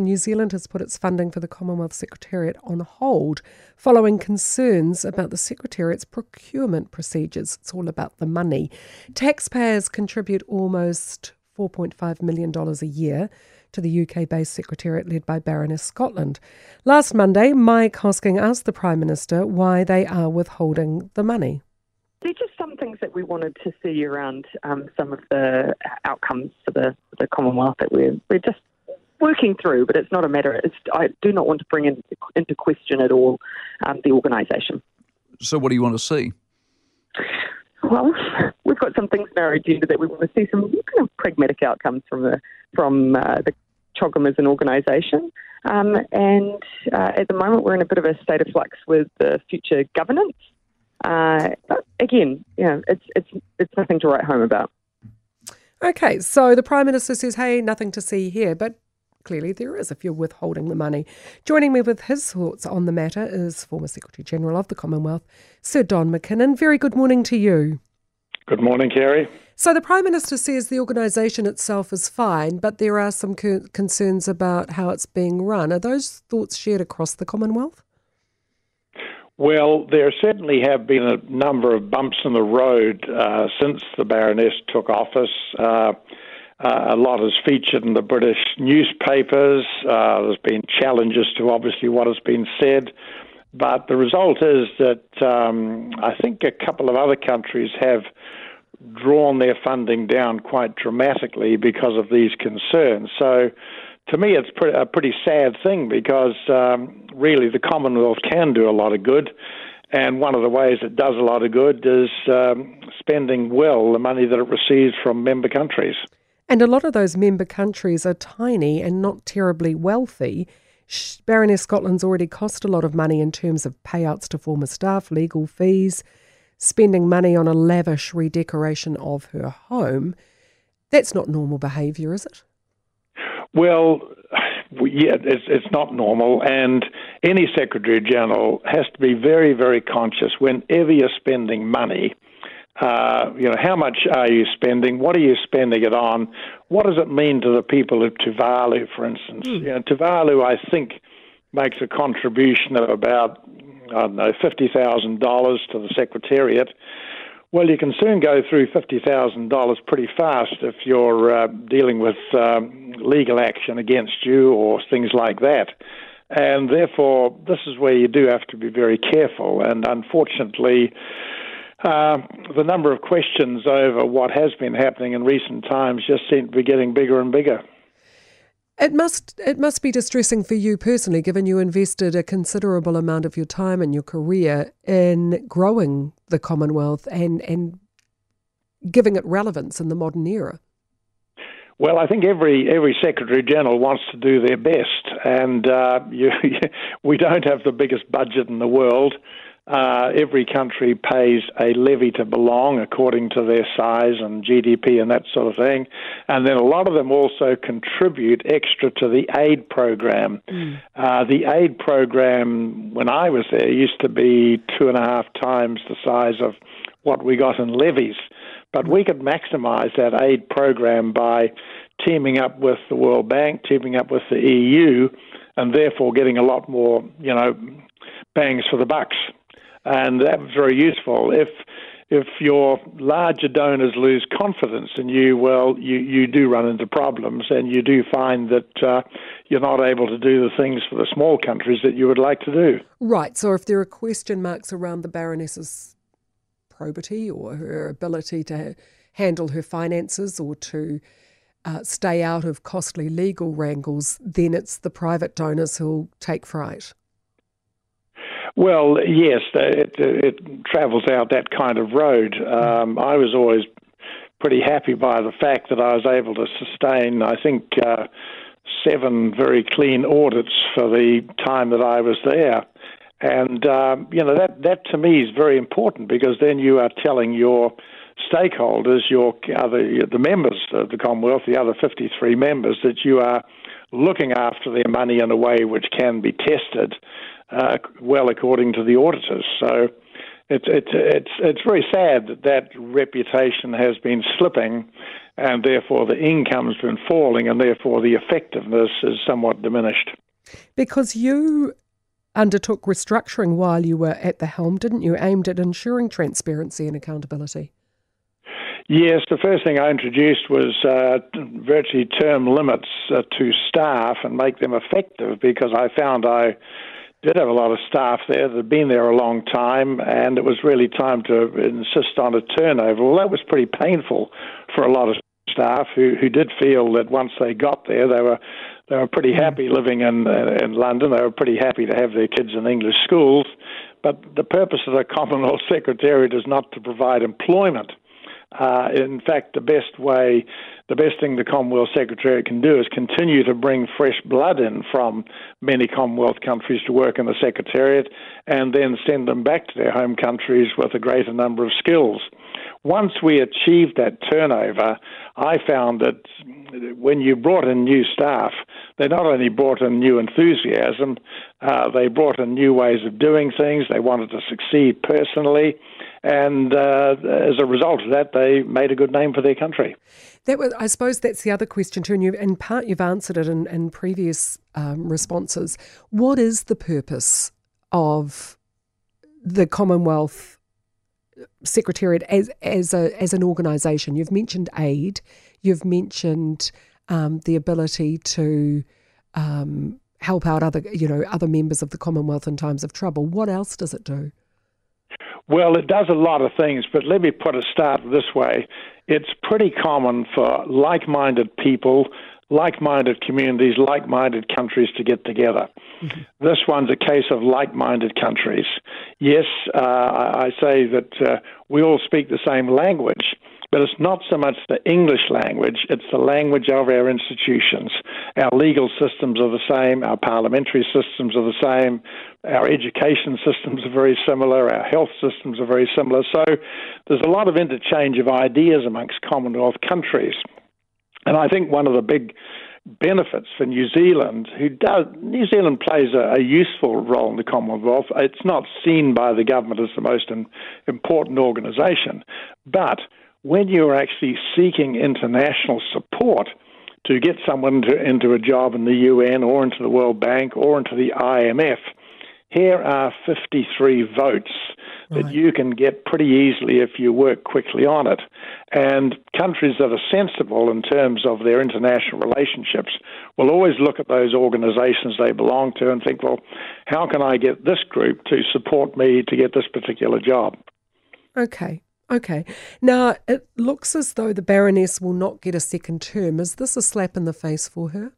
New Zealand has put its funding for the Commonwealth Secretariat on hold following concerns about the Secretariat's procurement procedures. It's all about the money. Taxpayers contribute almost $4.5 million a year to the UK based Secretariat led by Baroness Scotland. Last Monday, Mike Hosking asked the Prime Minister why they are withholding the money. They're just some things that we wanted to see around um, some of the outcomes for the, the Commonwealth that we're, we're just working through, but it's not a matter. It's, I do not want to bring in, into question at all um, the organisation. So, what do you want to see? Well, we've got some things in our agenda that we want to see some kind of pragmatic outcomes from the from uh, the CHOGM as an organisation. Um, and uh, at the moment, we're in a bit of a state of flux with the future governance. Uh, but again, you know, it's it's it's nothing to write home about. Okay, so the Prime Minister says, hey, nothing to see here, but clearly there is if you're withholding the money. Joining me with his thoughts on the matter is former Secretary General of the Commonwealth, Sir Don McKinnon. Very good morning to you. Good morning, Kerry. So the Prime Minister says the organisation itself is fine, but there are some concerns about how it's being run. Are those thoughts shared across the Commonwealth? Well, there certainly have been a number of bumps in the road uh, since the Baroness took office. Uh, uh, a lot is featured in the British newspapers. Uh, there's been challenges to obviously what has been said. But the result is that um, I think a couple of other countries have drawn their funding down quite dramatically because of these concerns. So to me, it's a pretty sad thing because um, really the Commonwealth can do a lot of good. And one of the ways it does a lot of good is um, spending well the money that it receives from member countries. And a lot of those member countries are tiny and not terribly wealthy. Baroness Scotland's already cost a lot of money in terms of payouts to former staff, legal fees, spending money on a lavish redecoration of her home. That's not normal behaviour, is it? Well, yeah, it's, it's not normal, and any Secretary General has to be very, very conscious whenever you're spending money. Uh, you know, how much are you spending? What are you spending it on? What does it mean to the people of Tuvalu, for instance? Mm. You know, Tuvalu, I think, makes a contribution of about I don't know fifty thousand dollars to the Secretariat. Well, you can soon go through $50,000 pretty fast if you're uh, dealing with um, legal action against you or things like that. And therefore, this is where you do have to be very careful. And unfortunately, uh, the number of questions over what has been happening in recent times just seem to be getting bigger and bigger. It must it must be distressing for you personally, given you invested a considerable amount of your time and your career in growing the Commonwealth and and giving it relevance in the modern era. Well, I think every every secretary general wants to do their best, and uh, you, we don't have the biggest budget in the world. Uh, every country pays a levy to belong according to their size and GDP and that sort of thing. And then a lot of them also contribute extra to the aid program. Mm. Uh, the aid program, when I was there, used to be two and a half times the size of what we got in levies. But we could maximize that aid program by teaming up with the World Bank, teaming up with the EU, and therefore getting a lot more, you know, bangs for the bucks and that was very useful. If if your larger donors lose confidence in you, well, you, you do run into problems, and you do find that uh, you're not able to do the things for the small countries that you would like to do. Right. So, if there are question marks around the Baroness's probity or her ability to handle her finances or to uh, stay out of costly legal wrangles, then it's the private donors who'll take fright. Well, yes, it, it travels out that kind of road. Um, I was always pretty happy by the fact that I was able to sustain, I think, uh, seven very clean audits for the time that I was there. And, um, you know, that, that to me is very important because then you are telling your stakeholders, your other, the members of the Commonwealth, the other 53 members, that you are looking after their money in a way which can be tested uh, well according to the auditors. So it's it's it's it's very sad that that reputation has been slipping, and therefore the income's been falling, and therefore the effectiveness is somewhat diminished. Because you undertook restructuring while you were at the helm, didn't you, aimed at ensuring transparency and accountability? Yes, the first thing I introduced was uh, virtually term limits uh, to staff and make them effective because I found I did have a lot of staff there that had been there a long time, and it was really time to insist on a turnover. Well, that was pretty painful for a lot of staff who, who did feel that once they got there, they were they were pretty hmm. happy living in in London. They were pretty happy to have their kids in English schools. But the purpose of the Commonwealth Secretariat is not to provide employment. Uh, in fact, the best way, the best thing the Commonwealth Secretariat can do is continue to bring fresh blood in from many Commonwealth countries to work in the Secretariat and then send them back to their home countries with a greater number of skills. Once we achieved that turnover, I found that when you brought in new staff, they not only brought in new enthusiasm, uh, they brought in new ways of doing things. They wanted to succeed personally, and uh, as a result of that, they made a good name for their country. That was, I suppose, that's the other question too. And you, in part, you've answered it in, in previous um, responses. What is the purpose of the Commonwealth Secretariat as as a as an organisation? You've mentioned aid. You've mentioned um, the ability to um, help out other you know other members of the Commonwealth in times of trouble. What else does it do? Well, it does a lot of things, but let me put a start this way. It's pretty common for like minded people, like minded communities, like minded countries to get together. Mm-hmm. This one's a case of like minded countries. Yes, uh, I say that uh, we all speak the same language, but it's not so much the English language, it's the language of our institutions. Our legal systems are the same, our parliamentary systems are the same, our education systems are very similar, our health systems are very similar. So there's a lot of interchange of ideas amongst Commonwealth countries. And I think one of the big benefits for New Zealand, who does New Zealand plays a, a, useful role in the Commonwealth. It's not seen by the government as the most important organisation, but when you're actually seeking international support to get someone to, into a job in the UN or into the World Bank or into the IMF, here are 53 votes that right. you can get pretty easily if you work quickly on it. And countries that are sensible in terms of their international relationships will always look at those organizations they belong to and think, well, how can I get this group to support me to get this particular job? Okay. Okay. Now, it looks as though the Baroness will not get a second term. Is this a slap in the face for her?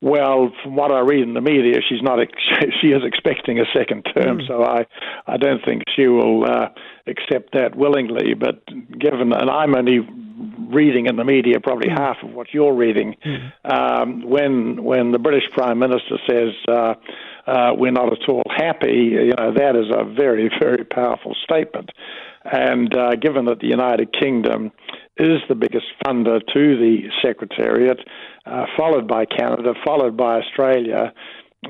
Well, from what I read in the media, she's not. She is expecting a second term, mm. so I, I don't think she will uh, accept that willingly. But given, and I'm only reading in the media probably mm. half of what you're reading, mm. um, when when the British Prime Minister says. Uh, uh, we're not at all happy. You know that is a very, very powerful statement. And uh, given that the United Kingdom is the biggest funder to the Secretariat, uh, followed by Canada, followed by Australia,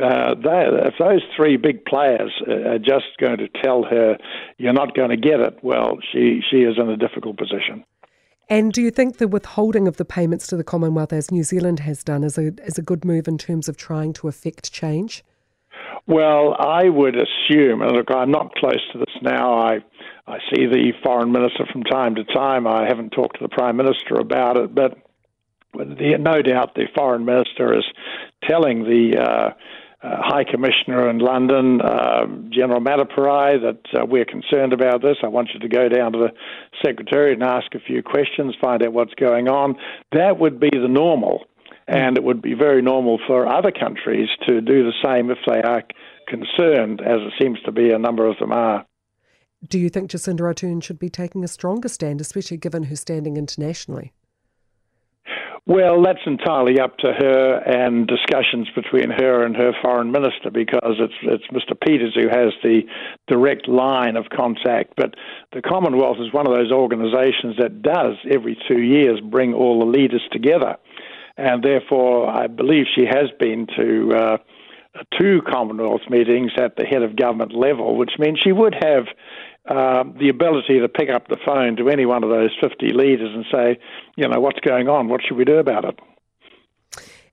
uh, they, if those three big players are just going to tell her you're not going to get it, well, she, she is in a difficult position. And do you think the withholding of the payments to the Commonwealth, as New Zealand has done, is a, is a good move in terms of trying to affect change? Well, I would assume, and look, I'm not close to this now. I I see the foreign minister from time to time. I haven't talked to the prime minister about it, but the, no doubt the foreign minister is telling the uh, uh, High Commissioner in London, uh, General Mateparae, that uh, we're concerned about this. I want you to go down to the Secretary and ask a few questions, find out what's going on. That would be the normal. Mm. And it would be very normal for other countries to do the same if they are concerned, as it seems to be a number of them are. Do you think Jacinda Ardern should be taking a stronger stand, especially given her standing internationally? Well, that's entirely up to her and discussions between her and her foreign minister because it's it's Mr. Peters who has the direct line of contact. But the Commonwealth is one of those organisations that does every two years bring all the leaders together and therefore I believe she has been to uh, two Commonwealth meetings at the head of government level, which means she would have um, the ability to pick up the phone to any one of those 50 leaders and say, you know, what's going on? What should we do about it?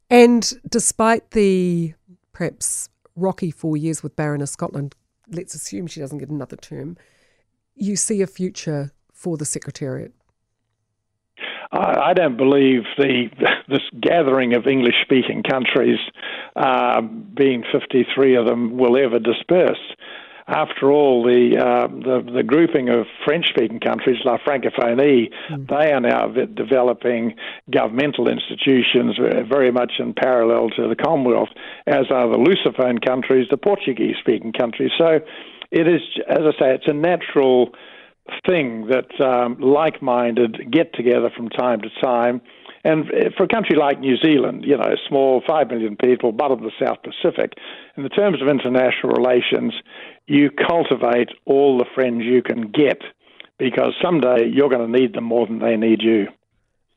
And despite the perhaps rocky four years with Baroness Scotland, let's assume she doesn't get another term, you see a future for the Secretariat? I, don't believe the this gathering of English-speaking countries, uh, being 53 of them, will ever disperse after all, the, uh, the, the grouping of French-speaking countries, La Francophonie, mm. they are now developing governmental institutions very much in parallel to the Commonwealth, as are the Lusophone countries, the Portuguese-speaking countries. So, it is, as I say, it's a natural thing that um, like-minded get together from time to time and for a country like New Zealand, you know, small, five million people, bottom of the South Pacific, in the terms of international relations, you cultivate all the friends you can get because someday you're going to need them more than they need you.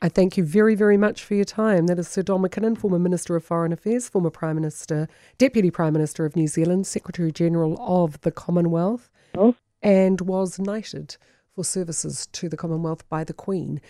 I thank you very, very much for your time. That is Sir Don McKinnon, former Minister of Foreign Affairs, former Prime Minister, Deputy Prime Minister of New Zealand, Secretary General of the Commonwealth, oh. And was knighted for services to the Commonwealth by the Queen.